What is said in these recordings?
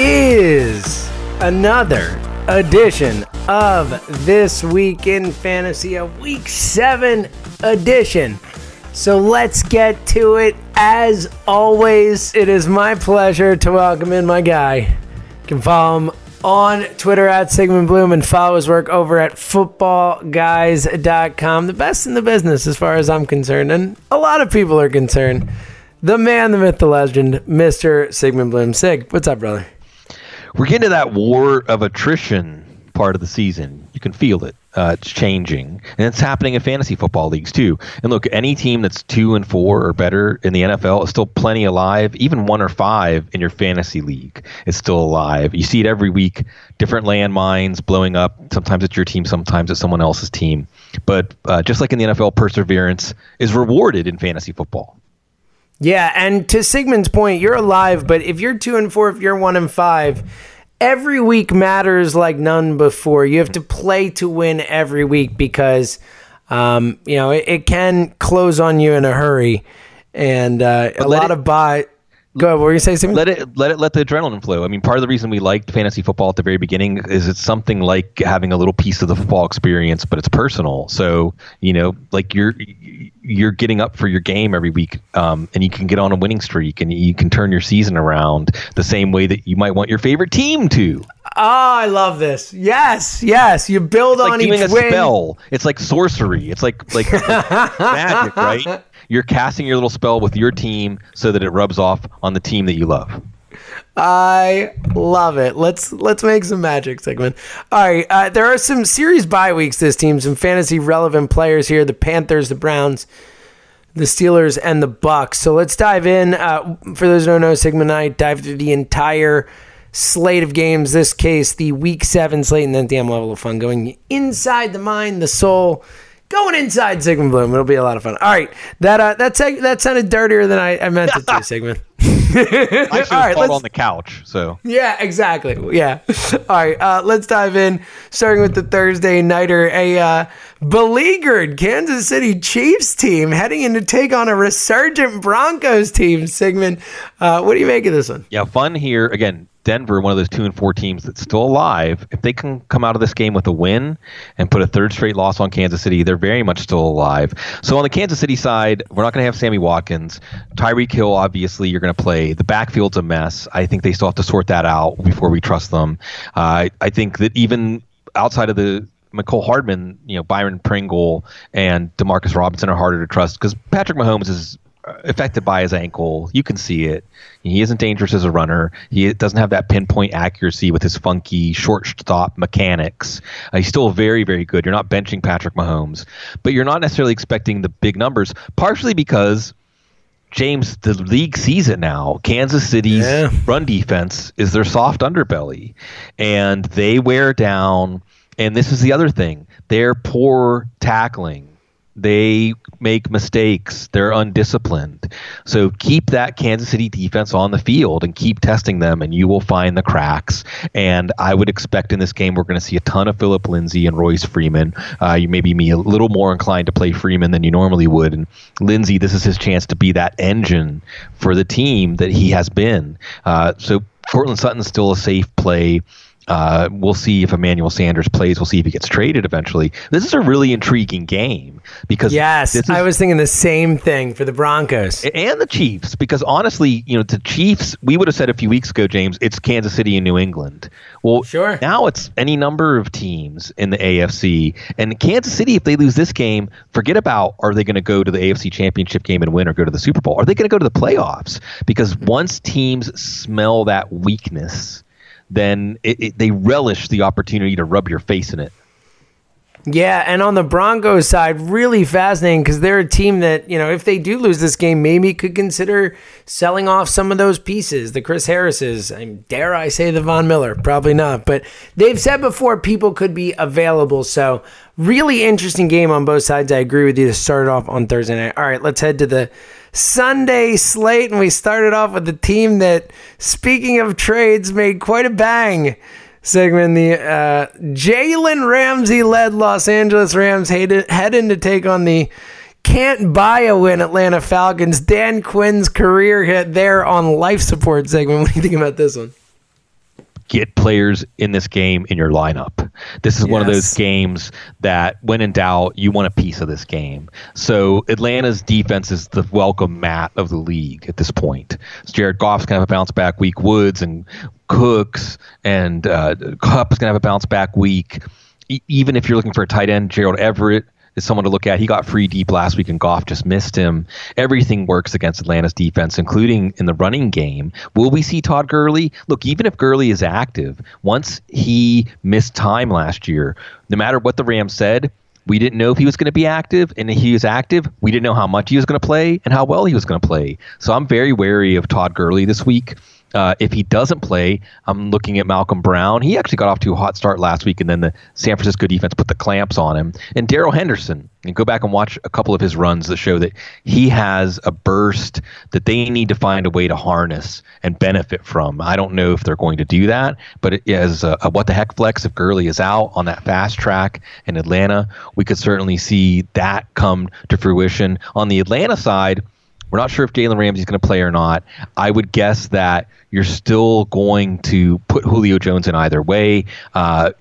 Is another edition of This Week in Fantasy, a Week 7 edition. So let's get to it. As always, it is my pleasure to welcome in my guy. You can follow him on Twitter at Sigmund Bloom and follow his work over at footballguys.com. The best in the business, as far as I'm concerned, and a lot of people are concerned. The man, the myth, the legend, Mr. Sigmund Bloom. Sig, what's up, brother? We're getting to that war of attrition part of the season. You can feel it. Uh, it's changing, and it's happening in fantasy football leagues too. And look, any team that's two and four or better in the NFL is still plenty alive. Even one or five in your fantasy league is still alive. You see it every week. Different landmines blowing up. Sometimes it's your team, sometimes it's someone else's team. But uh, just like in the NFL, perseverance is rewarded in fantasy football. Yeah, and to Sigmund's point, you're alive, but if you're two and four, if you're one and five, every week matters like none before. You have to play to win every week because um, you know it, it, can close on you in a hurry, and uh, a lot it, of buy. Go ahead. What were you say, Simon? Let it let it let the adrenaline flow. I mean, part of the reason we liked fantasy football at the very beginning is it's something like having a little piece of the football experience, but it's personal. So you know, like you're you're getting up for your game every week, um, and you can get on a winning streak, and you can turn your season around the same way that you might want your favorite team to. Oh, I love this. Yes, yes. You build it's on like each doing a win. spell. It's like sorcery. It's like like, like magic, right? You're casting your little spell with your team so that it rubs off on the team that you love. I love it. Let's let's make some magic Sigmund. All right, uh, there are some series bye weeks this team, some fantasy relevant players here: the Panthers, the Browns, the Steelers, and the Bucs. So let's dive in. Uh, for those who don't know, Sigmund and I dive through the entire slate of games. This case, the Week Seven slate, and then damn level of fun going inside the mind, the soul going inside Sigmund Bloom. It'll be a lot of fun. All right, that uh, that that sounded dirtier than I, I meant it to, Sigmund. I should have right, on the couch. So yeah, exactly. Yeah. All right, uh, let's dive in. Starting with the Thursday nighter, a uh, beleaguered Kansas City Chiefs team heading in to take on a resurgent Broncos team. Sigmund, uh, what do you make of this one? Yeah, fun here again. Denver, one of those two and four teams that's still alive, if they can come out of this game with a win and put a third straight loss on Kansas City, they're very much still alive. So on the Kansas City side, we're not going to have Sammy Watkins. Tyreek Hill, obviously, you're going to play. The backfield's a mess. I think they still have to sort that out before we trust them. Uh, I think that even outside of the Mecole Hardman, you know, Byron Pringle and Demarcus Robinson are harder to trust because Patrick Mahomes is affected by his ankle. You can see it. He isn't dangerous as a runner. He doesn't have that pinpoint accuracy with his funky short stop mechanics. Uh, he's still very, very good. You're not benching Patrick Mahomes, but you're not necessarily expecting the big numbers, partially because James, the league sees it now. Kansas City's yeah. run defense is their soft underbelly, and they wear down. And this is the other thing: their poor tackling They make mistakes. They're undisciplined. So keep that Kansas City defense on the field and keep testing them, and you will find the cracks. And I would expect in this game we're going to see a ton of Phillip Lindsay and Royce Freeman. Uh, you may be me a little more inclined to play Freeman than you normally would. And Lindsay, this is his chance to be that engine for the team that he has been. Uh, so Courtland Sutton's still a safe play. Uh, we'll see if Emmanuel Sanders plays. We'll see if he gets traded eventually. This is a really intriguing game because yes, is, I was thinking the same thing for the Broncos and the Chiefs. Because honestly, you know, the Chiefs, we would have said a few weeks ago, James, it's Kansas City and New England. Well, sure. Now it's any number of teams in the AFC, and Kansas City, if they lose this game, forget about are they going to go to the AFC Championship game and win or go to the Super Bowl? Are they going to go to the playoffs? Because once teams smell that weakness then it, it, they relish the opportunity to rub your face in it. Yeah, and on the Broncos side, really fascinating because they're a team that, you know, if they do lose this game, maybe could consider selling off some of those pieces. The Chris Harrises, I dare I say the Von Miller? Probably not. But they've said before people could be available. So, really interesting game on both sides. I agree with you to start off on Thursday night. All right, let's head to the Sunday slate, and we started off with the team that, speaking of trades, made quite a bang Sigmund. The uh, Jalen Ramsey led Los Angeles Rams heading to take on the can't buy a win Atlanta Falcons. Dan Quinn's career hit there on life support Sigmund. What do you think about this one? Get players in this game in your lineup. This is yes. one of those games that, when in doubt, you want a piece of this game. So Atlanta's defense is the welcome mat of the league at this point. So Jared Goff's going to have a bounce back week. Woods and Cooks and uh, is going to have a bounce back week. E- even if you're looking for a tight end, Gerald Everett is someone to look at. He got free deep last week, and Goff just missed him. Everything works against Atlanta's defense, including in the running game. Will we see Todd Gurley? Look, even if Gurley is active, once he missed time last year, no matter what the Rams said, we didn't know if he was going to be active, and if he was active. We didn't know how much he was going to play and how well he was going to play. So I'm very wary of Todd Gurley this week. Uh, if he doesn't play, I'm looking at Malcolm Brown. He actually got off to a hot start last week, and then the San Francisco defense put the clamps on him. And Darrell Henderson, and go back and watch a couple of his runs that show that he has a burst that they need to find a way to harness and benefit from. I don't know if they're going to do that, but is a, a what the heck flex if Gurley is out on that fast track in Atlanta. We could certainly see that come to fruition. On the Atlanta side, we're not sure if Jalen Ramsey's going to play or not. I would guess that you're still going to put Julio Jones in either way. Uh,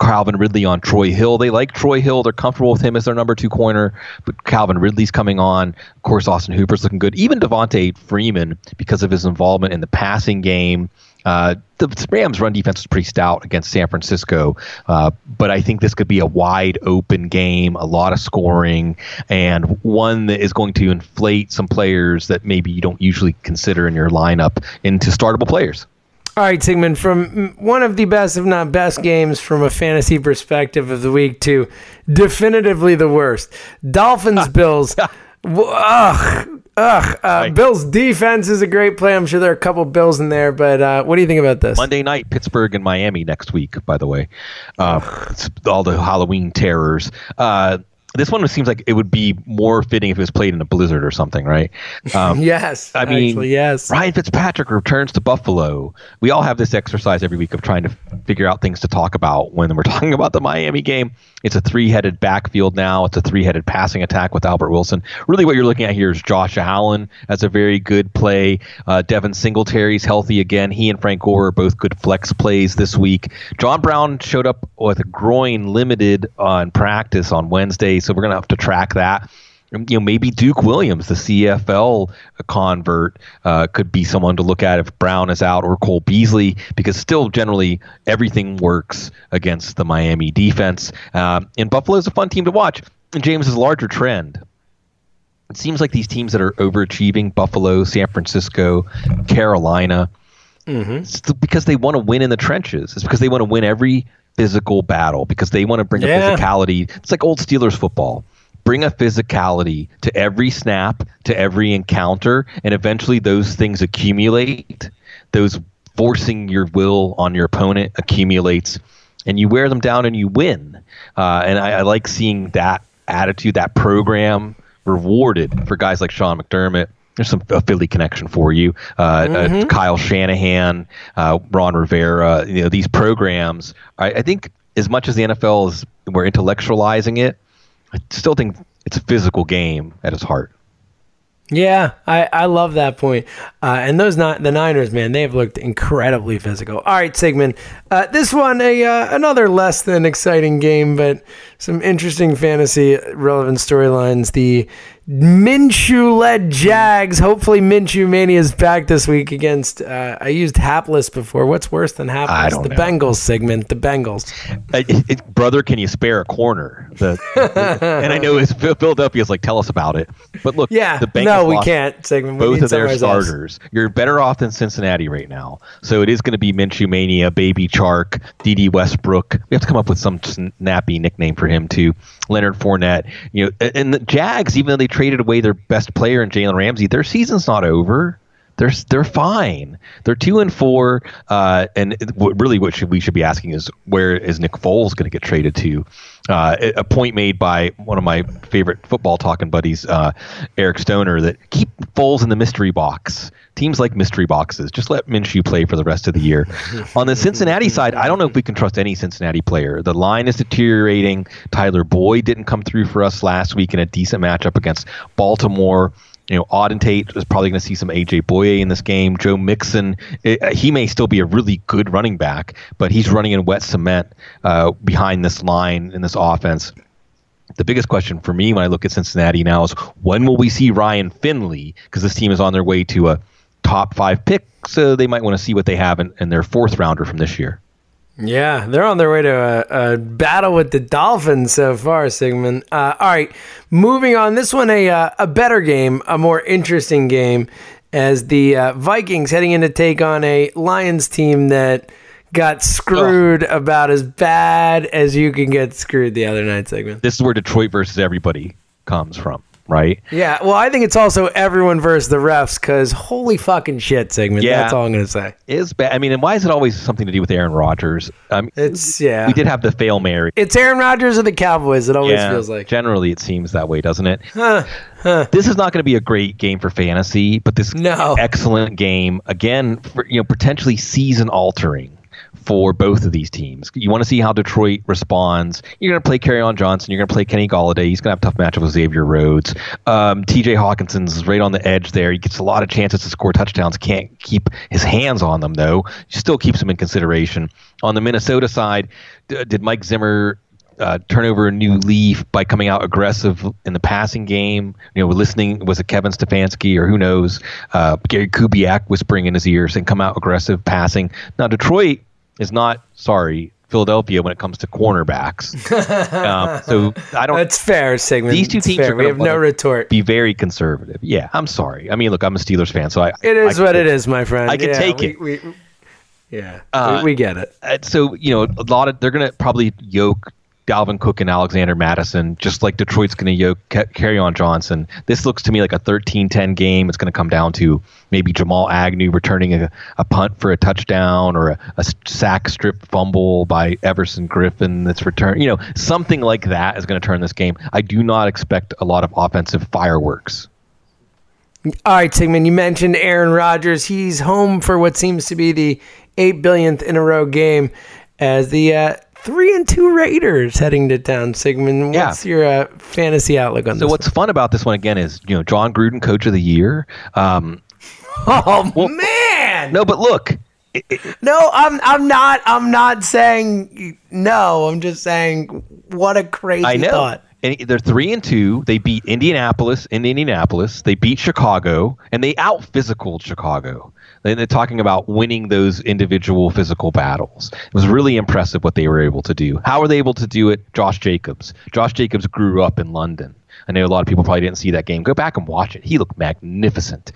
Calvin Ridley on Troy Hill. They like Troy Hill. They're comfortable with him as their number two corner. But Calvin Ridley's coming on. Of course, Austin Hooper's looking good. Even Devonta Freeman, because of his involvement in the passing game, uh, the Rams' run defense was pretty stout against San Francisco, uh, but I think this could be a wide open game, a lot of scoring, and one that is going to inflate some players that maybe you don't usually consider in your lineup into startable players. All right, Sigmund, from one of the best, if not best, games from a fantasy perspective of the week to definitively the worst. Dolphins Bills. Ugh, ugh. Uh, Bills defense is a great play. I'm sure there are a couple Bills in there, but uh, what do you think about this? Monday night, Pittsburgh and Miami next week. By the way, uh, all the Halloween terrors. This one seems like it would be more fitting if it was played in a blizzard or something, right? Um, yes. I mean, actually, yes. Ryan Fitzpatrick returns to Buffalo. We all have this exercise every week of trying to figure out things to talk about when we're talking about the Miami game. It's a three-headed backfield now. It's a three-headed passing attack with Albert Wilson. Really, what you're looking at here is Josh Allen as a very good play. Uh, Devin Singletary's healthy again. He and Frank Gore are both good flex plays this week. John Brown showed up with a groin limited on practice on Wednesday, so we're gonna have to track that you know, maybe Duke Williams, the CFL convert, uh, could be someone to look at if Brown is out or Cole Beasley, because still generally everything works against the Miami defense. Um, and Buffalo is a fun team to watch. And James is a larger trend. It seems like these teams that are overachieving Buffalo, San Francisco, Carolina, mm-hmm. because they want to win in the trenches. It's because they want to win every physical battle because they want to bring yeah. a physicality. It's like old Steelers football bring a physicality to every snap, to every encounter, and eventually those things accumulate. Those forcing your will on your opponent accumulates, and you wear them down and you win. Uh, and I, I, like seeing that attitude, that program rewarded for guys like Sean McDermott. There's some a Philly connection for you. Uh, mm-hmm. uh, Kyle Shanahan, uh, Ron Rivera. You know these programs. I, I think as much as the NFL is we're intellectualizing it, I still think it's a physical game at its heart. Yeah, I, I love that point. Uh, and those not the Niners, man, they have looked incredibly physical. All right, Sigmund, uh, this one a uh, another less than exciting game, but some interesting fantasy relevant storylines. The Minshew led Jags. Hopefully, Minshew Mania is back this week against. Uh, I used hapless before. What's worse than hapless? the know. Bengals Sigmund. The Bengals. Uh, it, it, brother, can you spare a corner? The, and I know it's Philadelphia's like, tell us about it. But look, yeah, the Bengals no, we can't Sigmund. We both of their starters. Else. You're better off than Cincinnati right now. So it is going to be Minshew Mania, Baby Chark, Dede Westbrook. We have to come up with some snappy nickname for him too. Leonard Fournette. You know, and the Jags, even though they traded away their best player in Jalen Ramsey, their season's not over. They're they're fine. They're two and four, uh, and really, what should, we should be asking is where is Nick Foles going to get traded to? Uh, a point made by one of my favorite football talking buddies, uh, Eric Stoner, that keep Foles in the mystery box. Teams like mystery boxes. Just let Minshew play for the rest of the year. On the Cincinnati side, I don't know if we can trust any Cincinnati player. The line is deteriorating. Tyler Boyd didn't come through for us last week in a decent matchup against Baltimore you know, Auden Tate is probably going to see some AJ Bouye in this game. Joe Mixon, it, uh, he may still be a really good running back, but he's running in wet cement uh, behind this line in this offense. The biggest question for me when I look at Cincinnati now is when will we see Ryan Finley? Because this team is on their way to a top five pick, so they might want to see what they have in, in their fourth rounder from this year. Yeah, they're on their way to a, a, battle with the Dolphins so far, Sigmund. Uh, all right, moving on. This one, a uh, a better game, a more interesting game, as the uh, Vikings heading in to take on a Lions team that got screwed oh. about as bad as you can get screwed the other night, Sigmund. This is where Detroit versus everybody comes from right? Yeah. Well, I think it's also everyone versus the refs because holy fucking shit, Sigmund. Yeah, that's all I'm gonna say. Is bad. I mean, and why is it always something to do with Aaron Rodgers? Um, it's yeah. We did have the fail Mary. It's Aaron Rodgers or the Cowboys. It always yeah, feels like. Generally, it seems that way, doesn't it? Huh. Huh. This is not going to be a great game for fantasy, but this no. excellent game again, for, you know, potentially season altering for both of these teams. You want to see how Detroit responds. You're going to play Kerryon Johnson. You're going to play Kenny Golladay. He's going to have a tough matchup with Xavier Rhodes. Um, T.J. Hockenson's right on the edge there. He gets a lot of chances to score touchdowns. Can't keep his hands on them though. Still keeps him in consideration. On the Minnesota side, d- did Mike Zimmer uh, turn over a new leaf by coming out aggressive in the passing game. You know, listening was it Kevin Stefanski or who knows? Uh, Gary Kubiak whispering in his ears and come out aggressive passing. Now Detroit is not sorry Philadelphia when it comes to cornerbacks. um, so I don't. That's fair, Sigmund. These two teams fair. are we have no retort. Be very conservative. Yeah, I'm sorry. I mean, look, I'm a Steelers fan, so I. It is I what it is, my friend. I can yeah, take we, it. We, yeah, uh, we, we, get it. Uh, so you know, a lot of they're going to probably yoke Dalvin Cook and Alexander Mattison, just like Detroit's going to yoke on Johnson. This looks to me like a 13-10 game. It's going to come down to maybe Jamal Agnew returning a, a punt for a touchdown or a, a, sack strip fumble by Everson Griffen that's returned. You know, something like that is going to turn this game. I do not expect a lot of offensive fireworks. All right, Sigmund, you mentioned Aaron Rodgers. He's home for what seems to be the eight billionth in a row game as the uh, three and two Raiders heading to town. Sigmund, what's yeah. your uh, fantasy outlook on so this? So what's fun about this one again is you know Jon Gruden, Coach of the Year. Um, oh well, man! No, but look. It, it, no, I'm I'm not I'm not saying no. I'm just saying what a crazy I know. thought. And they're three and two. They beat Indianapolis in Indianapolis. They beat Chicago, and they out physical Chicago. And they're talking about winning those individual physical battles. It was really impressive what they were able to do. How were they able to do it? Josh Jacobs. Josh Jacobs grew up in London. I know a lot of people probably didn't see that game. Go back and watch it. He looked magnificent.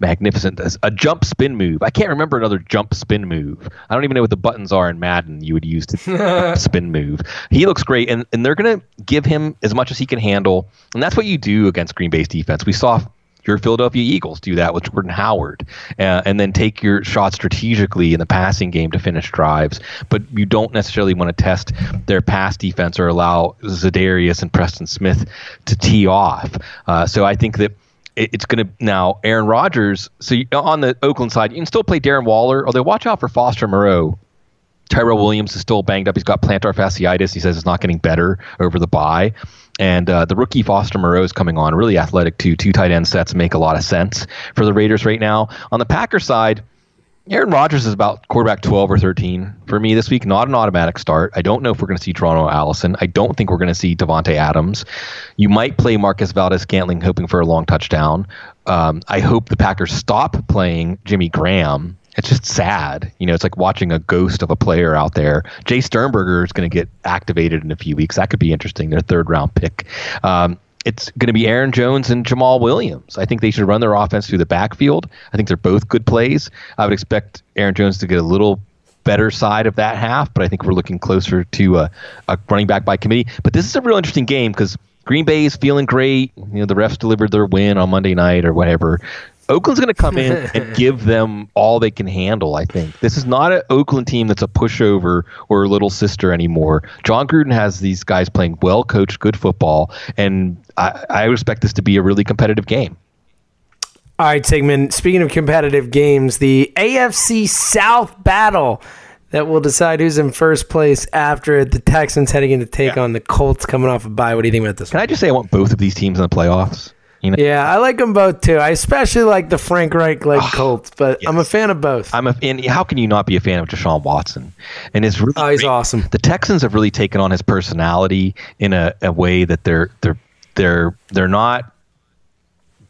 Magnificent. A jump spin move. I can't remember another jump spin move. I don't even know what the buttons are in Madden you would use to spin move. He looks great, and, and they're going to give him as much as he can handle. And that's what you do against Green Bay's defense. We saw your Philadelphia Eagles do that with Jordan Howard, uh, and then take your shot strategically in the passing game to finish drives. But you don't necessarily want to test their pass defense or allow Za'Darius and Preston Smith to tee off. Uh, so I think that it's going to now Aaron Rodgers. So on the Oakland side, you can still play Darren Waller, although watch out for Foster Moreau. Tyrell Williams is still banged up. He's got plantar fasciitis. He says it's not getting better over the bye. And uh, the rookie Foster Moreau is coming on, really athletic too. Two tight end sets make a lot of sense for the Raiders right now. On the Packers side, Aaron Rodgers is about quarterback 12 or 13 for me this week. Not an automatic start. I don't know if we're going to see Geronimo Allison. I don't think we're going to see Davante Adams. You might play Marquez Valdes-Scantling hoping for a long touchdown. Um, I hope the Packers stop playing Jimmy Graham. It's just sad. You know, it's like watching a ghost of a player out there. Jace Sternberger is going to get activated in a few weeks. That could be interesting. Their third round pick. Um, it's going to be Aaron Jones and Jamaal Williams. I think they should run their offense through the backfield. I think they're both good plays. I would expect Aaron Jones to get a little better side of that half, but I think we're looking closer to a, a running back by committee. But this is a real interesting game because Green Bay is feeling great. You know, the refs delivered their win on Monday night or whatever. Oakland's going to come in and give them all they can handle. I think this is not an Oakland team that's a pushover or a little sister anymore. Jon Gruden has these guys playing well coached, good football, and I, I expect this to be a really competitive game. All right, Sigmund. Speaking of competitive games, the AFC South battle that will decide who's in first place after the Texans heading in to take yeah. on the Colts coming off a bye. What do you think about this? Can one? I just say I want both of these teams in the playoffs? You know? Yeah, I like them both too. I especially like the Frank Reich led oh, Colts, but yes. I'm a fan of both. I'm a and how can you not be a fan of Deshaun Watson? And it's really oh, he's great. awesome. The Texans have really taken on his personality in a, a way that they're they're they're they're not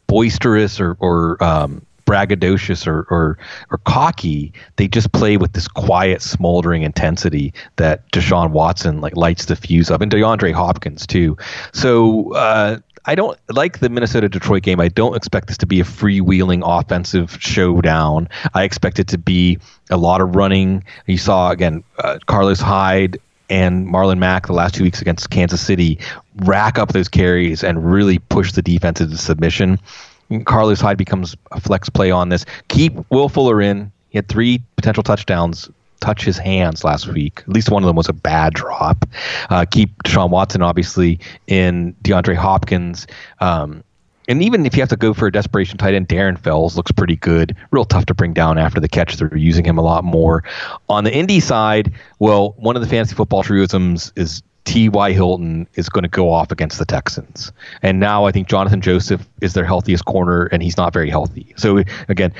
boisterous or or um, braggadocious or, or or cocky. They just play with this quiet, smoldering intensity that Deshaun Watson like lights the fuse of, and DeAndre Hopkins too. So uh, I don't like the Minnesota Detroit game. I don't expect this to be a freewheeling offensive showdown. I expect it to be a lot of running. You saw again uh, Carlos Hyde and Marlon Mack the last two weeks against Kansas City rack up those carries and really push the defense into submission. Carlos Hyde becomes a flex play on this. Keep Will Fuller in. He had three potential touchdowns touch his hands last week. At least one of them was a bad drop. Uh, keep Deshaun Watson obviously in DeAndre Hopkins. Um, and even if you have to go for a desperation tight end, Darren Fells looks pretty good. Real tough to bring down after the catch. They're using him a lot more. On the Indy side, well, one of the fantasy football truisms is T.Y. Hilton is going to go off against the Texans. And now I think Johnathan Joseph is their healthiest corner, and he's not very healthy. So, again,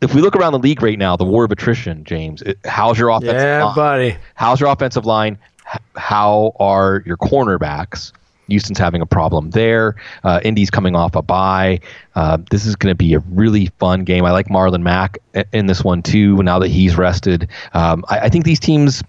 if we look around the league right now, the war of attrition, James, how's your offensive yeah, line? buddy. How's your offensive line? How are your cornerbacks? Houston's having a problem there. Uh, Indy's coming off a bye. Uh, this is going to be a really fun game. I like Marlon Mack in this one too. Now that he's rested, um, I, I think these teams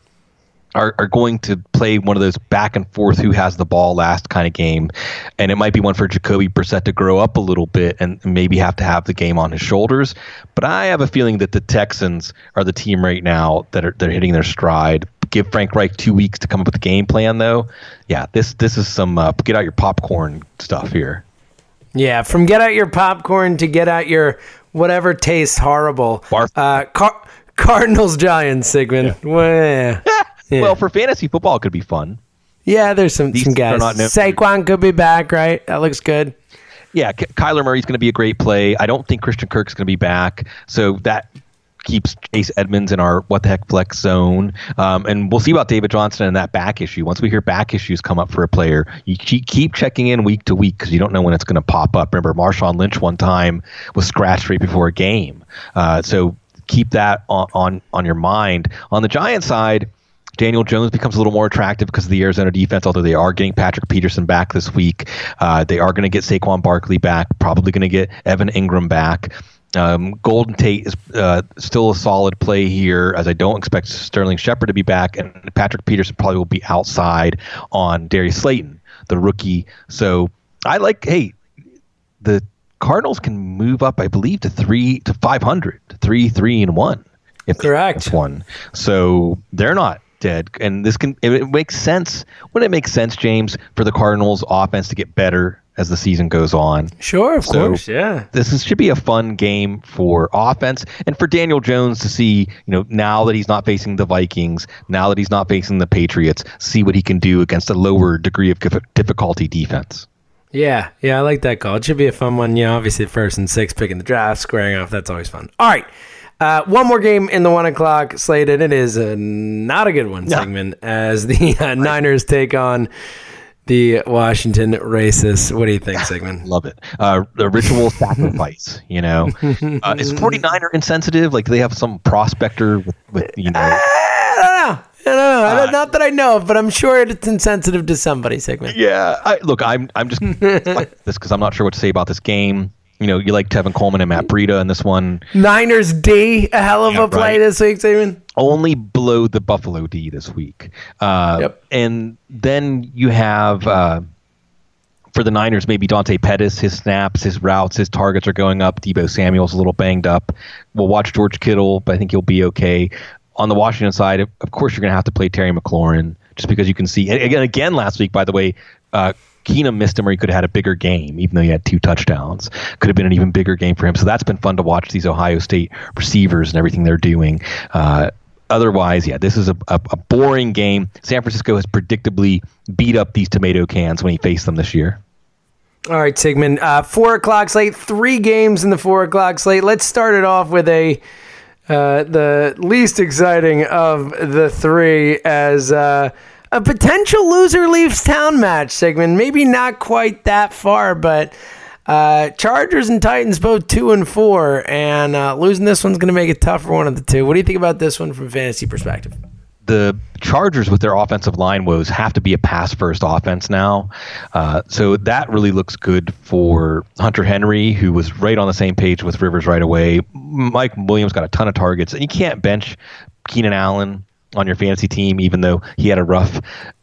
are, are going to play one of those back and forth who has the ball last kind of game. And it might be one for Jacoby Brissett to grow up a little bit and maybe have to have the game on his shoulders. But I have a feeling that the Texans are the team right now that are they're hitting their stride. Give Frank Reich two weeks to come up with a game plan, though. Yeah, this this is some uh, get out your popcorn stuff here. Yeah, from get out your popcorn to get out your whatever tastes horrible. Uh, Car- Cardinals Giants, Sigmund. Yeah. Yeah. Well, for fantasy football, it could be fun. Yeah, there's some, These some guys. Not Saquon could be back, right? That looks good. Yeah, K- Kyler Murray's going to be a great play. I don't think Christian Kirk's going to be back, so that keeps Chase Edmonds in our what the heck flex zone. Um, and we'll see about David Johnson and that back issue. Once we hear back issues come up for a player, you keep checking in week to week because you don't know when it's going to pop up. Remember, Marshawn Lynch one time was scratched right before a game, uh, so keep that on, on on your mind. On the Giant side Daniel Jones becomes a little more attractive because of the Arizona defense, although they are getting Patrick Peterson back this week. Uh, they are going to get Saquon Barkley back, probably going to get Evan Engram back. Um, Golden Tate is uh, still a solid play here, as I don't expect Sterling Shepard to be back, and Patrick Peterson probably will be outside on Darius Slayton, the rookie. So I like, hey, the Cardinals can move up, I believe, to three to five hundred, three, three, and one. If Correct. One. So they're not dead. And this can it, makes sense when it make sense, James, for the Cardinals offense to get better as the season goes on. Sure, of So, course, yeah. This is, should be a fun game for offense and for Daniel Jones to see, you know, now that he's not facing the Vikings, now that he's not facing the Patriots, see what he can do against a lower degree of difficulty defense. Yeah, yeah, I like that call. It should be a fun one. Yeah, obviously first and six picking the draft, squaring off. That's always fun. All right. Uh, one more game in the one o'clock slate, and it is a, not a good one Sigmund, as the uh, Niners take on the Washington Racists. What do you think, Sigmund? Love it. Uh, the ritual sacrifice, you know. Uh, is 49er insensitive? Like, they have some prospector with, with you know. I don't know. I don't know. Don't- not that I know of, but I'm sure it's insensitive to somebody, Sigmund. Yeah, I, look, I'm I'm just like this because I'm not sure what to say about this game. You know, you like Tevin Coleman and Matt Breida in this one. Niners D, a hell of Yeah, a play right. this week, Sigmund. Only below the Buffalo D this week. Uh, Yep. And then you have uh, for the Niners maybe Dante Pettis, his snaps, his routes, his targets are going up. Deebo Samuel's a little banged up. We'll watch George Kittle, but I think he'll be okay. On the Washington side, of of course, you're going to have to play Terry McLaurin just because you can see. And again, again last week, by the way, uh, Keenum missed him, or he could have had a bigger game, even though he had two touchdowns. Could have been an even bigger game for him. So that's been fun to watch these Ohio State receivers and everything they're doing. Uh, otherwise, yeah, this is a, a, a boring game. San Francisco has predictably beat up these tomato cans when he faced them this year. All right, Sigmund. Uh, four o'clock slate. Three games in the four o'clock slate. Let's start it off with a uh, the least exciting of the three as uh, a potential loser leaves town match. Sigmund. Maybe not quite that far, but. Uh, Chargers and Titans both two and four, and uh, losing this one's going to make it tough for one of the two. What do you think about this one from fantasy perspective? the Chargers with their offensive line woes have to be a pass first offense now. Uh, so that really looks good for Hunter Henry, who was right on the same page with Rivers right away. Mike Williams got a ton of targets, and you can't bench Keenan Allen on your fantasy team, even though he had a rough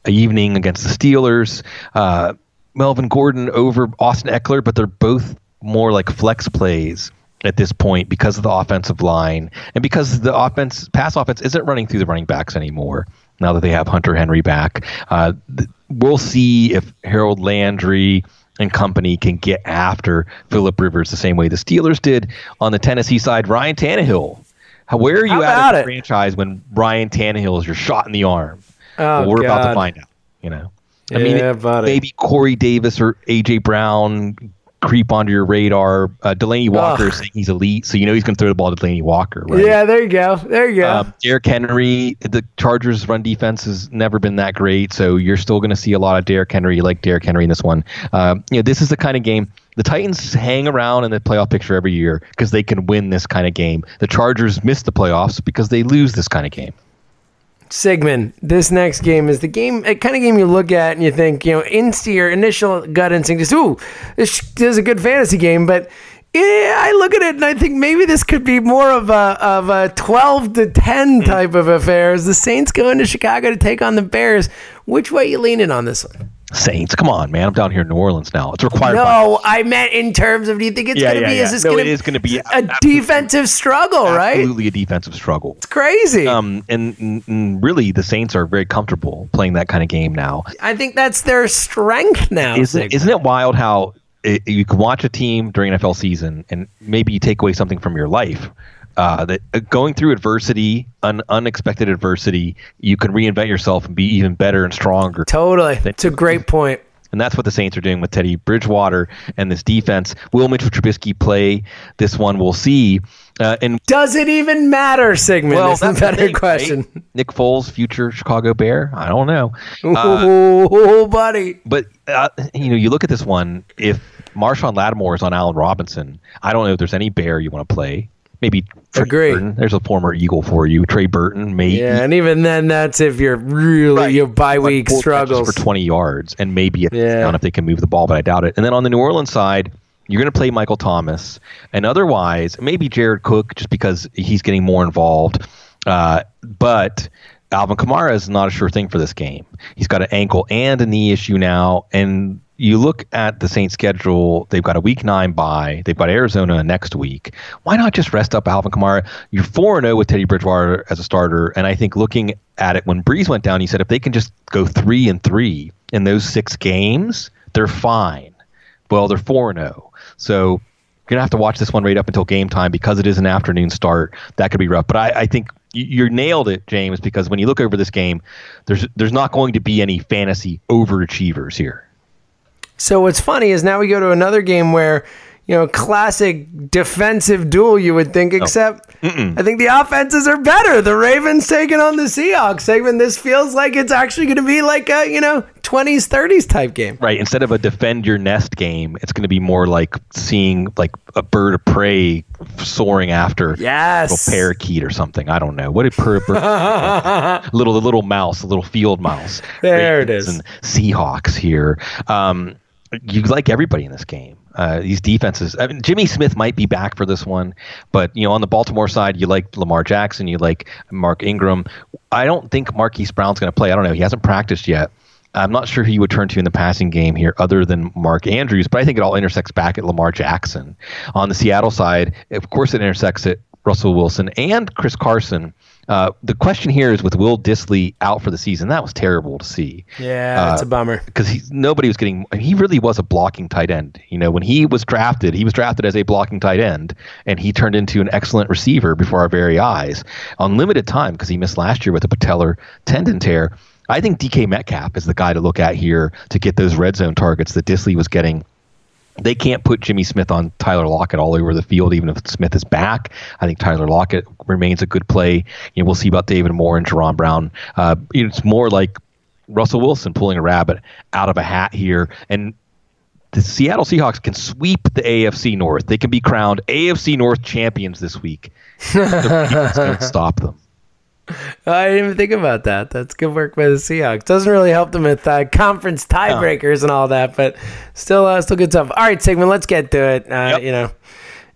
evening against the Steelers. Uh, Melvin Gordon over Austin Ekeler, but they're both more like flex plays at this point because of the offensive line and because the offense pass offense isn't running through the running backs anymore now that they have Hunter Henry back. Uh, th- we'll see if Harold Landry and company can get after Philip Rivers the same way the Steelers did on the Tennessee side. Ryan Tannehill. How, where are you How at as a it? franchise when Ryan Tannehill is your shot in the arm? Oh, well, we're about to find out. You know, I mean, Yeah, buddy. maybe Corey Davis or AJ Brown creep onto your radar. Uh, Delanie Walker Ugh. is saying he's elite, so you know he's going to throw the ball to Delanie Walker. Right? Yeah, there you go. There you go. Um, Derrick Henry, the Chargers' run defense has never been that great, so you're still going to see a lot of Derrick Henry. Like Derrick Henry in this one. Um, you know, this is the kind of game the Titans hang around in the playoff picture every year because they can win this kind of game. The Chargers miss the playoffs because they lose this kind of game. Sigmund, this next game is the game, a kind of game you look at and you think, you know, inst your initial gut instinct is, ooh, this, this is a good fantasy game, but yeah, I look at it and I think maybe this could be more of a of a twelve to ten mm. type of affair. As the Saints go into Chicago to take on the Bears, which way you leaning on this one? Saints, come on, man! I'm down here in New Orleans now. It's required. by- No, I meant in terms of do you think it's Yeah, going to yeah, be? yeah. Is this No, going it is gonna be a defensive struggle? Right? Absolutely a defensive struggle. It's crazy. Um, and, and- really, the Saints are very comfortable playing that kind of game now. I think that's their strength now. Isn't isn't it wild how it, you can watch a team during NFL season and maybe you take away something from your life? Uh, that uh, going through adversity, un, unexpected adversity, you can reinvent yourself and be even better and stronger. Totally. It's a great point. And that's what the Saints are doing with Teddy Bridgewater and this defense. Will Mitchell Trubisky play this one? We'll see. Uh, and Does it even matter, Sigmund? well, is the that's better thing, right? question. Nick Foles, future Chicago Bear. I don't know. Uh, oh, buddy. but uh, you know, you look at this one. If Marshon Lattimore is on Allen Robinson, I don't know if there's any Bear you want to play. Maybe Trey Agree. Burton. There's a former Eagle for you, Trey Burton. Maybe Yeah, and even then, that's if you're really Right. your bye week catches struggles. for 20 yards, and maybe a Yeah. touchdown if they can move the ball, but I doubt it. And then on the New Orleans side, you're going to play Michael Thomas, and otherwise, maybe Jared Cook, just because he's getting more involved. Uh, but Alvin Kamara is not a sure thing for this game. He's got an ankle and a knee issue now, and you look at the Saints schedule, they've got a week nine bye. They've got Arizona next week. Why not just rest up Alvin Kamara? You're 4 0 with Teddy Bridgewater as a starter. And I think looking at it when Brees went down, he said if they can just go 3 and 3 in those six games, they're fine. Well, they're 4 0. So you're going to have to watch this one right up until game time because it is an afternoon start. That could be rough. But I, I think you nailed it, James, because when you look over this game, there's there's not going to be any fantasy overachievers here. So what's funny is now we go to another game where you know, classic defensive duel, you would think, except. I think the offenses are better. The Ravens taking on the Seahawks Sigmund. This feels like it's actually going to be like a, you know, 20s, 30s type game. Right. Instead of a defend your nest game, it's going to be more like seeing like a bird of prey soaring after yes. a parakeet or something. I don't know. What did per, bird, little, the little mouse, the little field mouse. There Ravens it is. And Seahawks here. Um, you like everybody in this game. Uh, these defenses. I mean, Jimmy Smith might be back for this one, but you know, on the Baltimore side, you like Lamar Jackson, you like Mark Ingram. I don't think Marquise Brown's going to play. I don't know. He hasn't practiced yet. I'm not sure who you would turn to in the passing game here, other than Mark Andrews. But I think it all intersects back at Lamar Jackson. On the Seattle side, of course, it intersects at Russell Wilson and Chris Carson. Uh, the question here is with Will Dissly out for the season. That was terrible to see. Yeah, it's uh, a bummer because nobody was getting. He really was a blocking tight end. You know, when he was drafted, he was drafted as a blocking tight end, and he turned into an excellent receiver before our very eyes on limited time because he missed last year with a patellar tendon tear. I think DK Metcalf is the guy to look at here to get those red zone targets that Disley was getting they can't put Jimmy Smith on Tyler Lockett all over the field, even if Smith is back. I think Tyler Lockett remains a good play. You know, we'll see about David Moore and Jaron Brown. Uh, it's more like Russell Wilson pulling a rabbit out of a hat here. And the Seattle Seahawks can sweep the AFC North. They can be crowned AFC North champions this week. The don't stop them. I didn't even think about that. That's good work by the Seahawks. Doesn't really help them with uh, conference tiebreakers and all that, but still, uh, still good stuff. All right, Sigmund, let's get to it. Uh, yep. You know,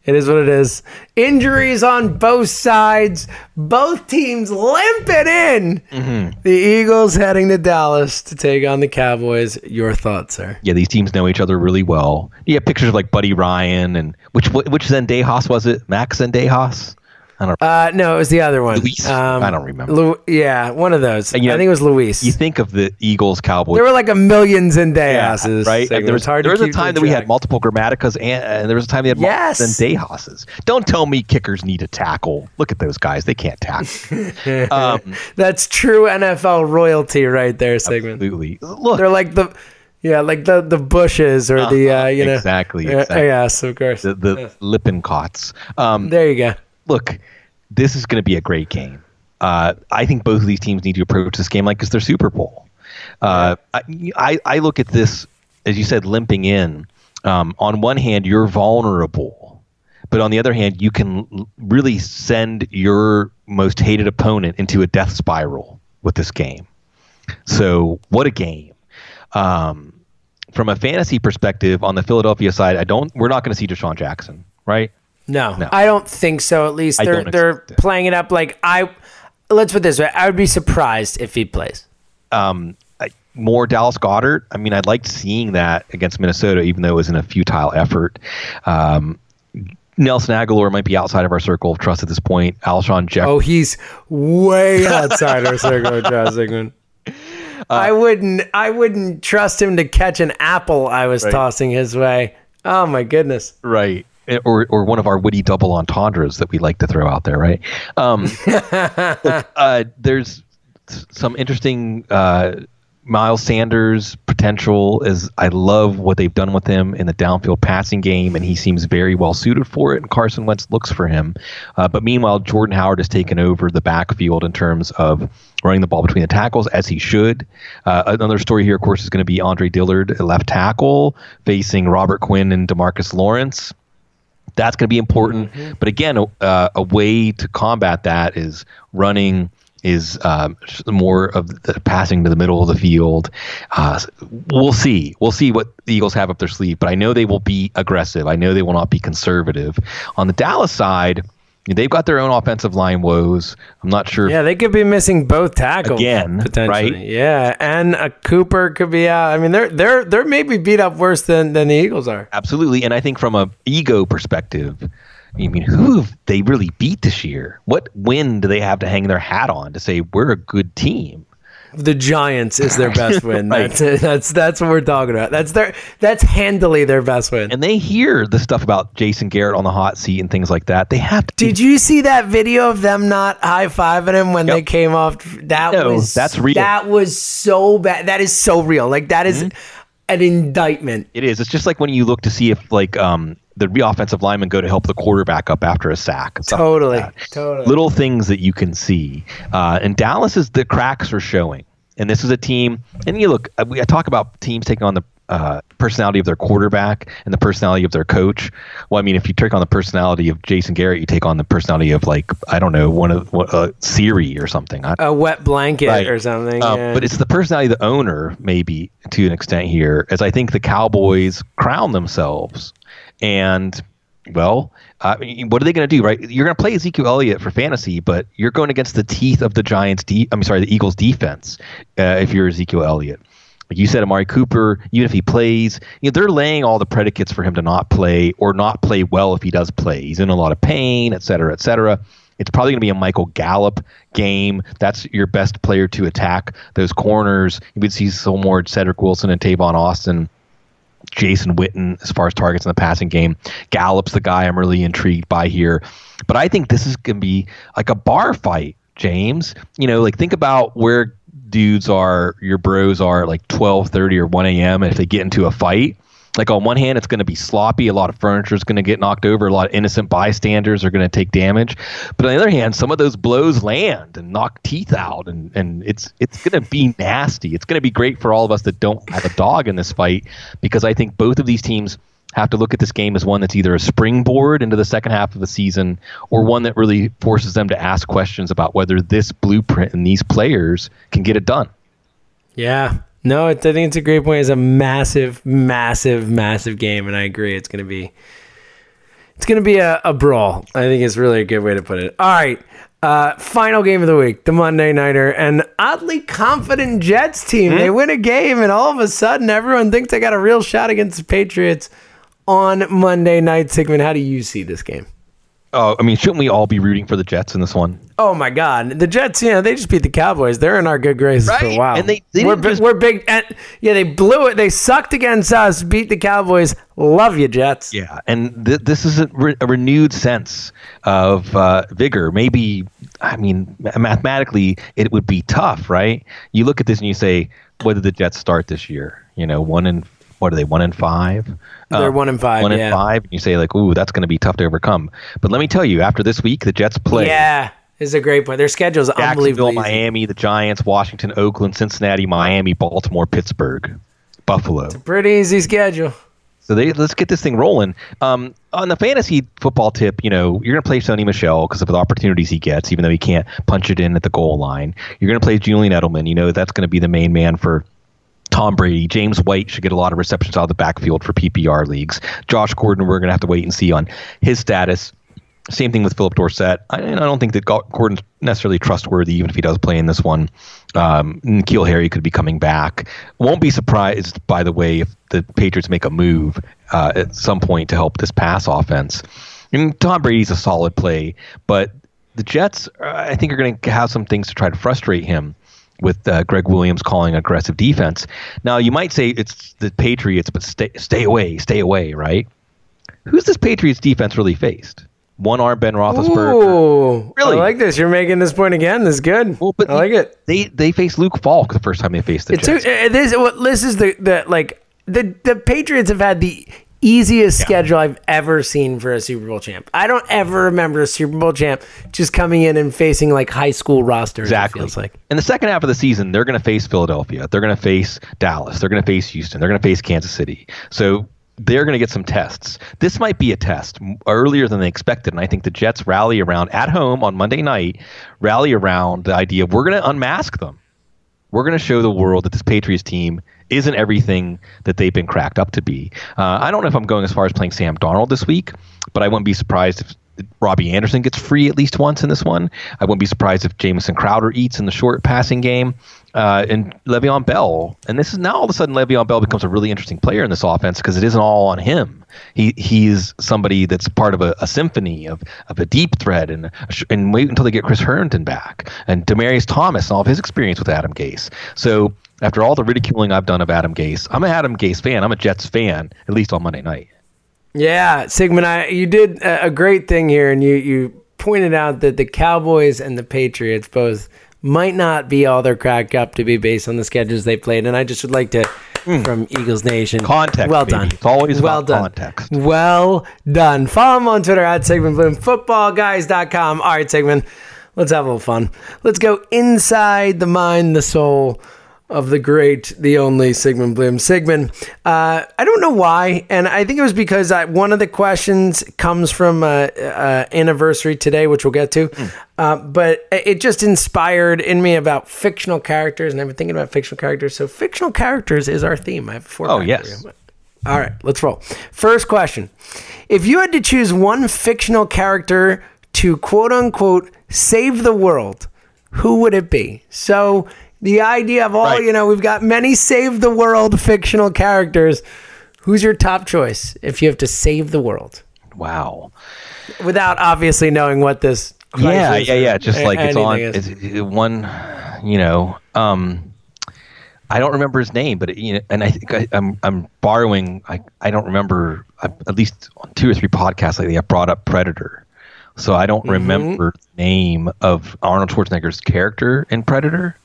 it is what it is. Injuries on both sides. Both teams limping in. Mm-hmm. The Eagles heading to Dallas to take on the Cowboys. Your thoughts, sir? Yeah, these teams know each other really well. You have pictures of like Buddy Ryan and which which Zendejas was it? Max Zendejas? I don't. Uh, no, it was the other one. Luis. Um, I don't remember. Lu- yeah, one of those. You know, I think it was Luis. You think of the Eagles, Cowboys. There were like a million Zendejas, yeah, right? there was, hard there was a time that we had multiple Grammaticas, and, and, there was a time we had yes. multiple Zendejases. Don't tell me kickers need a tackle. Look at those guys; they can't tackle. um, That's true NFL royalty, right there, Sigmund. Absolutely. Look, they're like the. Yeah, like the the bushes or uh the uh, you know exactly, exactly. Uh, yes, of course. The, the yeah. Lippincotts. Um, there you go look, this is going to be a great game. Uh, I think both of these teams need to approach this game like it's their Super Bowl. Uh, I, I look at this, as you said, limping in. Um, on one hand, you're vulnerable, but on the other hand, you can really send your most hated opponent into a death spiral with this game. So, what a game! Um, from a fantasy perspective, on the Philadelphia side, I don't. We're not going to see DeSean Jackson, right? No, no, I don't think so. At least they're they're playing it up like I. Let's put this way: I would be surprised if he plays. Um, more Dallas Goedert. I mean, I'd like seeing that against Minnesota, even though it was in a futile effort. Um, Nelson Agholor might be outside of our circle of trust at this point. Alshon Jeff. Oh, he's way outside our circle of trust, Sigmund. Uh, I wouldn't. I wouldn't trust him to catch an apple I was right. tossing his way. Oh my goodness! Right or or one of our witty double entendres that we like to throw out there, right? Um, uh, there's some interesting uh, Miles Sanders potential is I love what they've done with him in the downfield passing game, and he seems very well suited for it. And Carson Wentz looks for him. Uh, but meanwhile, Jordan Howard has taken over the backfield in terms of running the ball between the tackles as he should. Uh, another story here, of course, is going to be Andre Dillard, a left tackle, facing Robert Quinn and Demarcus Lawrence. That's going to be important. Mm-hmm. But again, uh, a way to combat that is running is um, more of the passing to the middle of the field. Uh, we'll see. We'll see what the Eagles have up their sleeve, but I know they will be aggressive. I know they will not be conservative. On the Dallas side, They've got their own offensive line woes. I'm not sure. Yeah, they could be missing both tackles Again, potentially. right? Yeah, and a Cooper could be out. I mean, they're they're they're maybe beat up worse than than the Eagles are. Absolutely. And I think from a ego perspective, I mean, who have they really beat this year? What win do they have to hang their hat on to say we're a good team? The Giants is their best win. Right. That's it. That's that's what we're talking about. That's their that's handily their best win. And they hear the stuff about Jason Garrett on the hot seat and things like that. They have to. Did you see that video of them not high fiving him when Yep. they came off? That No, was that's real. That was so bad. That is so real. Like that is Mm-hmm. An indictment. It is. It's just like when you look to see if like um the offensive linemen go to help the quarterback up after a sack. stuff like Totally, totally. Little things that you can see. Uh, and Dallas is the cracks are showing. And this is a team. And you look. I, we- I talk about teams taking on the. Uh, personality of their quarterback and the personality of their coach. Well, I mean, if you take on the personality of Jason Garrett, you take on the personality of like I don't know one of what, uh, Siri or something. I, A wet blanket Right. or something. um, yeah. But it's the personality of the owner, maybe to an extent here, as I think the Cowboys crown themselves. And, well, I mean, what are they going to do, right? You're going to play Ezekiel Elliott for fantasy, but you're going against the teeth of the Giants, de- I'm sorry, the Eagles defense uh, if you're Ezekiel Elliott. Like you said, Amari Cooper, even if he plays, you know, they're laying all the predicates for him to not play or not play well if he does play. He's in a lot of pain, et cetera, et cetera. It's probably going to be a Michael Gallup game. That's your best player to attack those corners. You would see some more Cedric Wilson and Tavon Austin. Jason Witten as far as targets in the passing game. Gallup's the guy I'm really intrigued by here. But I think this is going to be like a bar fight, James. You know, like think about where dudes are, your bros are like 12, 30 or 1 a.m. And if they get into a fight, like on one hand, it's going to be sloppy. A lot of furniture is going to get knocked over. A lot of innocent bystanders are going to take damage. But on the other hand, some of those blows land and knock teeth out, and, and it's it's going to be nasty. It's going to be great for all of us that don't have a dog in this fight because I think both of these teams have to look at this game as one that's either a springboard into the second half of the season or one that really forces them to ask questions about whether this blueprint and these players can get it done. Yeah. No, I think it's a great point. It's a massive, massive, massive game, and I agree. It's going to be, it's going to be a, a brawl. I think it's really a good way to put it. All right, uh, final game of the week, the Monday Nighter, an oddly confident Jets team. They win a game, and all of a sudden, everyone thinks they got a real shot against the Patriots on Monday night. Sigmund, how do you see this game? Oh, I mean, shouldn't we all be rooting for the Jets in this one? Oh my God, the Jets! You know they just beat the Cowboys. They're in our good graces for a while. and they- they we're just- we're big. And, yeah, they blew it. They sucked against us. Beat the Cowboys. Love you, Jets. Yeah, and th- this is a, re- a renewed sense of uh, vigor. Maybe, I mean, mathematically, it would be tough, right? You look at this and you say, "What did the Jets start this year? You know, one in what are they? One in five? They're Um, one in five, One yeah. in five. And you say like, "Ooh, that's going to be tough to overcome." But let me tell you, after this week, the Jets play Yeah, is a great point. Their schedule is unbelievable. Miami, the Giants, Washington, Oakland, Cincinnati, Miami, Baltimore, Pittsburgh, Buffalo. Pretty easy schedule. So they let's get this thing rolling. Um, on the fantasy football tip, you know, you're going to play Sony Michel because of the opportunities he gets, even though he can't punch it in at the goal line. You're going to play Julian Edelman. You know that's going to be the main man for Tom Brady. James White should get a lot of receptions out of the backfield for PPR leagues. Josh Gordon, we're going to have to wait and see on his status. Same thing with Phillip Dorsett. I, I don't think that Gordon's necessarily trustworthy, even if he does play in this one. Um, N'Keal Harry could be coming back. Won't be surprised, by the way, if the Patriots make a move uh, at some point to help this pass offense. And Tom Brady's a solid play, but the Jets, uh, I think, are going to have some things to try to frustrate him with uh, Gregg Williams calling aggressive defense. Now, you might say it's the Patriots, but stay, stay away, stay away, right? Who's this Patriots defense really faced? One arm Ben Roethlisberger. Ooh, Really? I like this. You're making this point again. This is good. Well, but I like it. They they faced Luke Falk the first time they faced the It's Jets. a, uh, this. well, This is the the like the the Patriots have had the easiest schedule I've ever seen for a Super Bowl champ. I don't ever remember a Super Bowl champ just coming in and facing like high school rosters. Exactly. It feels like. In the second half of the season, they're going to face Philadelphia. They're going to face Dallas. They're going to face Houston. They're going to face Kansas City. So they're going to get some tests. This might be a test earlier than they expected, and I think the Jets rally around at home on Monday night, rally around the idea of we're going to unmask them. We're going to show the world that this Patriots team isn't everything that they've been cracked up to be. Uh, I don't know if I'm going as far as playing Sam Darnold this week, but I wouldn't be surprised if Robbie Anderson gets free at least once in this one. I wouldn't be surprised if Jamison Crowder eats in the short passing game. Uh, and Le'Veon Bell, and this is now all of a sudden Le'Veon Bell becomes a really interesting player in this offense because it isn't all on him. He he's somebody that's part of a, a symphony of, of a deep thread, and and wait until they get Chris Herndon back and Demaryius Thomas and all of his experience with Adam Gase. So after all the ridiculing I've done of Adam Gase, I'm an Adam Gase fan. I'm a Jets fan, at least on Monday night. Yeah, Sigmund, I, you did a, great thing here, and you you pointed out that the Cowboys and the Patriots both might not be all they're cracked up to be based on the schedules they played. And I just would like to, mm. from Eagles Nation, context. Well done. It's always well done. context. Well done. Follow him on Twitter at Sigmund Bloom, footballguys.com. All right, Sigmund, let's have a little fun. Let's go inside the mind, the soul of the great, the only Sigmund Bloom. Sigmund, uh, I don't know why, and I think it was because I, one of the questions comes from uh, uh, anniversary today, which we'll get to. Mm. but it just inspired in me about fictional characters, and I've been thinking about fictional characters. So, fictional characters is our theme. I have four. Oh yes. All right, let's roll. First question: If you had to choose one fictional character to quote unquote save the world, who would it be? So the idea of all, right. you know, we've got many save the world fictional characters. Who's your top choice if you have to save the world? Wow. Without obviously knowing what this Yeah, yeah, yeah, just like it's on it's one, you know, um I don't remember his name, but it, you know, and I think I, am I'm, I'm borrowing. I I don't remember I, at least on two or three podcasts lately. I brought up Predator, so I don't mm-hmm. remember the name of Arnold Schwarzenegger's character in Predator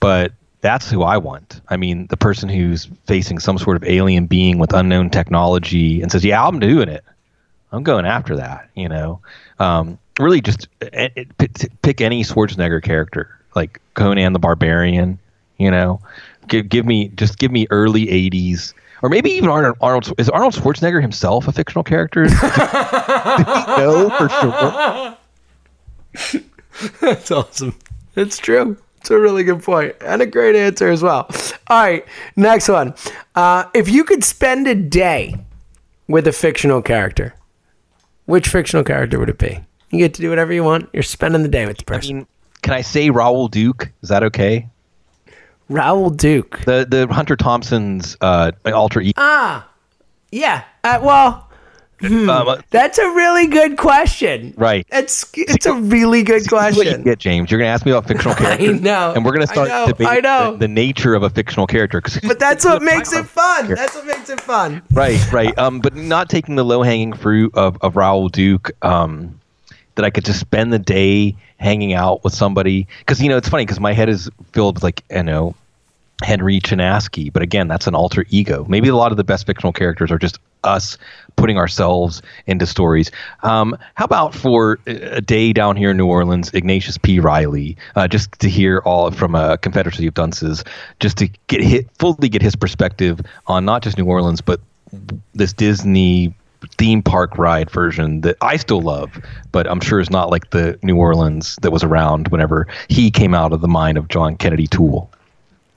but that's who I want. I mean, the person who's facing some sort of alien being with unknown technology and says, "Yeah, I'm doing it. I'm going after that." You know, um, really just it, eh, it, eh, pick any Schwarzenegger character, like Conan the Barbarian. You know, give give me just give me early '80s. Or maybe even Arnold, Arnold is Arnold Schwarzenegger himself a fictional character? Know for sure? That's awesome. It's true. It's a really good point and a great answer as well. All right, next one. Uh, if you could spend a day with a fictional character, which fictional character would it be? You get to do whatever you want. You're spending the day with the person. I mean, can I say Raoul Duke? Is that okay? Raoul Duke, the the Hunter Thompson's uh, alter ego. Ah, yeah. Uh, well, Hmm, um, that's a really good question. Right. It's it's a really good question. What you get, James. You're going to ask me about fictional characters. I know. And we're going to start I know, I know. The, the, nature of a fictional character. But that's what makes it fun. That's what makes it fun. Right, right. Um, but not taking the low hanging fruit of, of Raoul Duke. Um, that I could just spend the day hanging out with somebody. Because, you know, it's funny because my head is filled with, like, you know, Henry Chinaski. But again, that's an alter ego. Maybe a lot of the best fictional characters are just us putting ourselves into stories. Um, how about for a day down here in New Orleans, Ignatius P. Reilly, uh, just to hear all from a Confederacy of Dunces, just to get hit fully get his perspective on not just New Orleans, but this Disney theme park ride version that I still love, but I'm sure is not like the New Orleans that was around whenever he came out of the mind of John Kennedy Toole.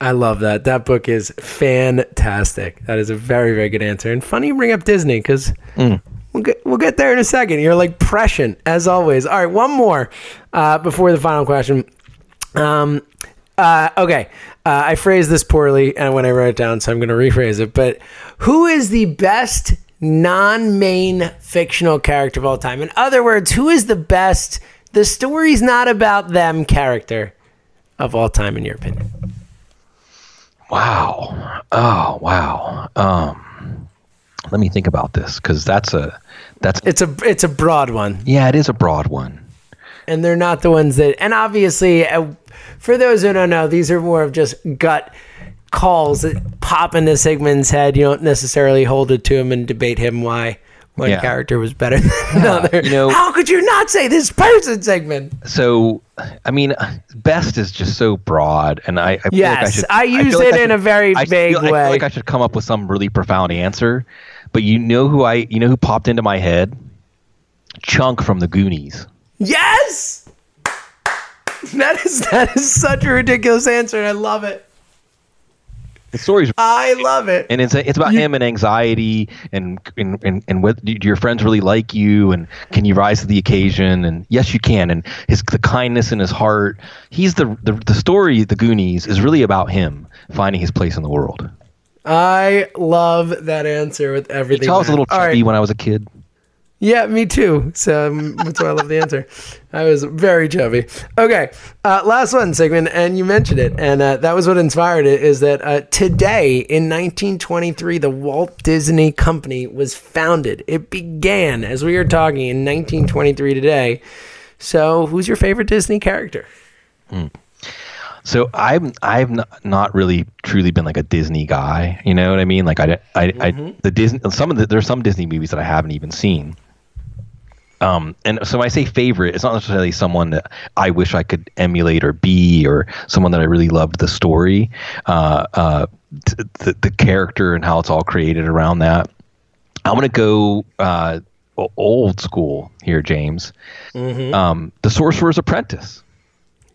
I love that. That book is fantastic. That is a very, very good answer. And funny you bring up Disney because mm. we'll, get, we'll get there in a second. You're like prescient, as always. All right, one more uh, before the final question. Um, uh, okay, uh, I phrased this poorly and when I wrote it down, so I'm going to rephrase it. But who is the best non main fictional character of all time? In other words, who is the best, the story's not about them character of all time, in your opinion? Wow. Oh, wow. Um, let me think about this because that's a that's it's a it's a broad one. Yeah, it is a broad one. And they're not the ones that. And obviously, uh, for those who don't know, these are more of just gut calls that pop into Sigmund's head. You don't necessarily hold it to him and debate him why one yeah. character was better than yeah, another. You know, How could you not say this person Sigmund? So, I mean, best is just so broad, and I, I yes, like I, should, I, use I it like in should, a very vague feel, way. I feel like I should come up with some really profound answer, but you know who I, you know who popped into my head? Chunk from the Goonies. Yes, that is that is such a ridiculous answer, and I love it. The story's I love it. and it's it's about him and anxiety and and and, and what do your friends really like you and can you rise to the occasion and yes you can and his the kindness in his heart he's the the, the story the Goonies is really about him finding his place in the world. I love that answer with everything. I was a little chubby right. when I was a kid. Yeah, me too. So um, that's why I love the answer. I was very chubby. Okay, uh, last one, Sigmund, and you mentioned it, and uh, that was what inspired it. Is that uh, today in 1923, the Walt Disney Company was founded. It began as we are talking in 1923 today. So, who's your favorite Disney character? So I'm I've not, really truly been like a Disney guy. You know what I mean? Like I I, I the Disney some of the there's some Disney movies that I haven't even seen. Um, and so when I say favorite, it's not necessarily someone that I wish I could emulate or be, or someone that I really loved the story, uh, uh, t- the the character and how it's all created around that. I'm gonna go uh, old school here, James. Um, the Sorcerer's Apprentice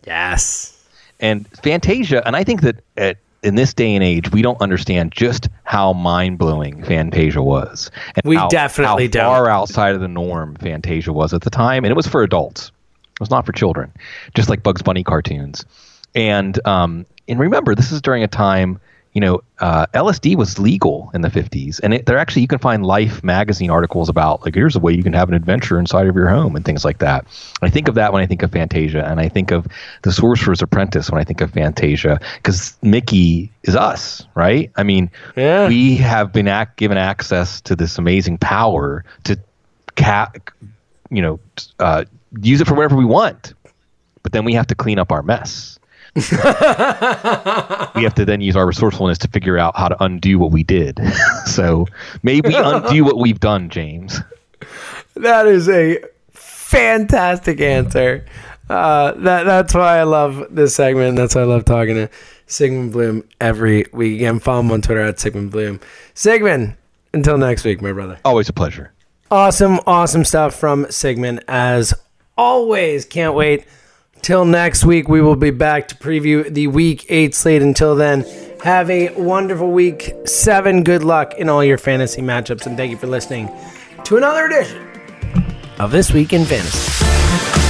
Yes. and Fantasia, and I think that at, in this day and age, we don't understand just how mind blowing Fantasia was. And We how, definitely how don't. far outside of the norm Fantasia was at the time, and it was for adults. It was not for children, just like Bugs Bunny cartoons. And um, and remember, this is during a time. You know, uh, LSD was legal in the 50s, and it, there actually you can find Life magazine articles about like here's a way you can have an adventure inside of your home and things like that. I think of that when I think of Fantasia, and I think of the Sorcerer's Apprentice when I think of Fantasia because Mickey is us, right? I mean, Yeah. we have been ac- given access to this amazing power to, ca- you know, uh, use it for whatever we want, but then we have to clean up our mess. we have to then use our resourcefulness to figure out how to undo what we did. so maybe undo what we've done, James. That is a fantastic answer. Uh, that that's why I love this segment. That's why I love talking to Sigmund Bloom every week. Again, follow him on Twitter at Sigmund Bloom. Sigmund, until next week, my brother. Always a pleasure. Awesome, awesome stuff from Sigmund. As always, can't wait till next week. We will be back to preview the week eight slate. Until then, have a wonderful week seven. Good luck in all your fantasy matchups, and thank you for listening to another edition of This Week in Fantasy.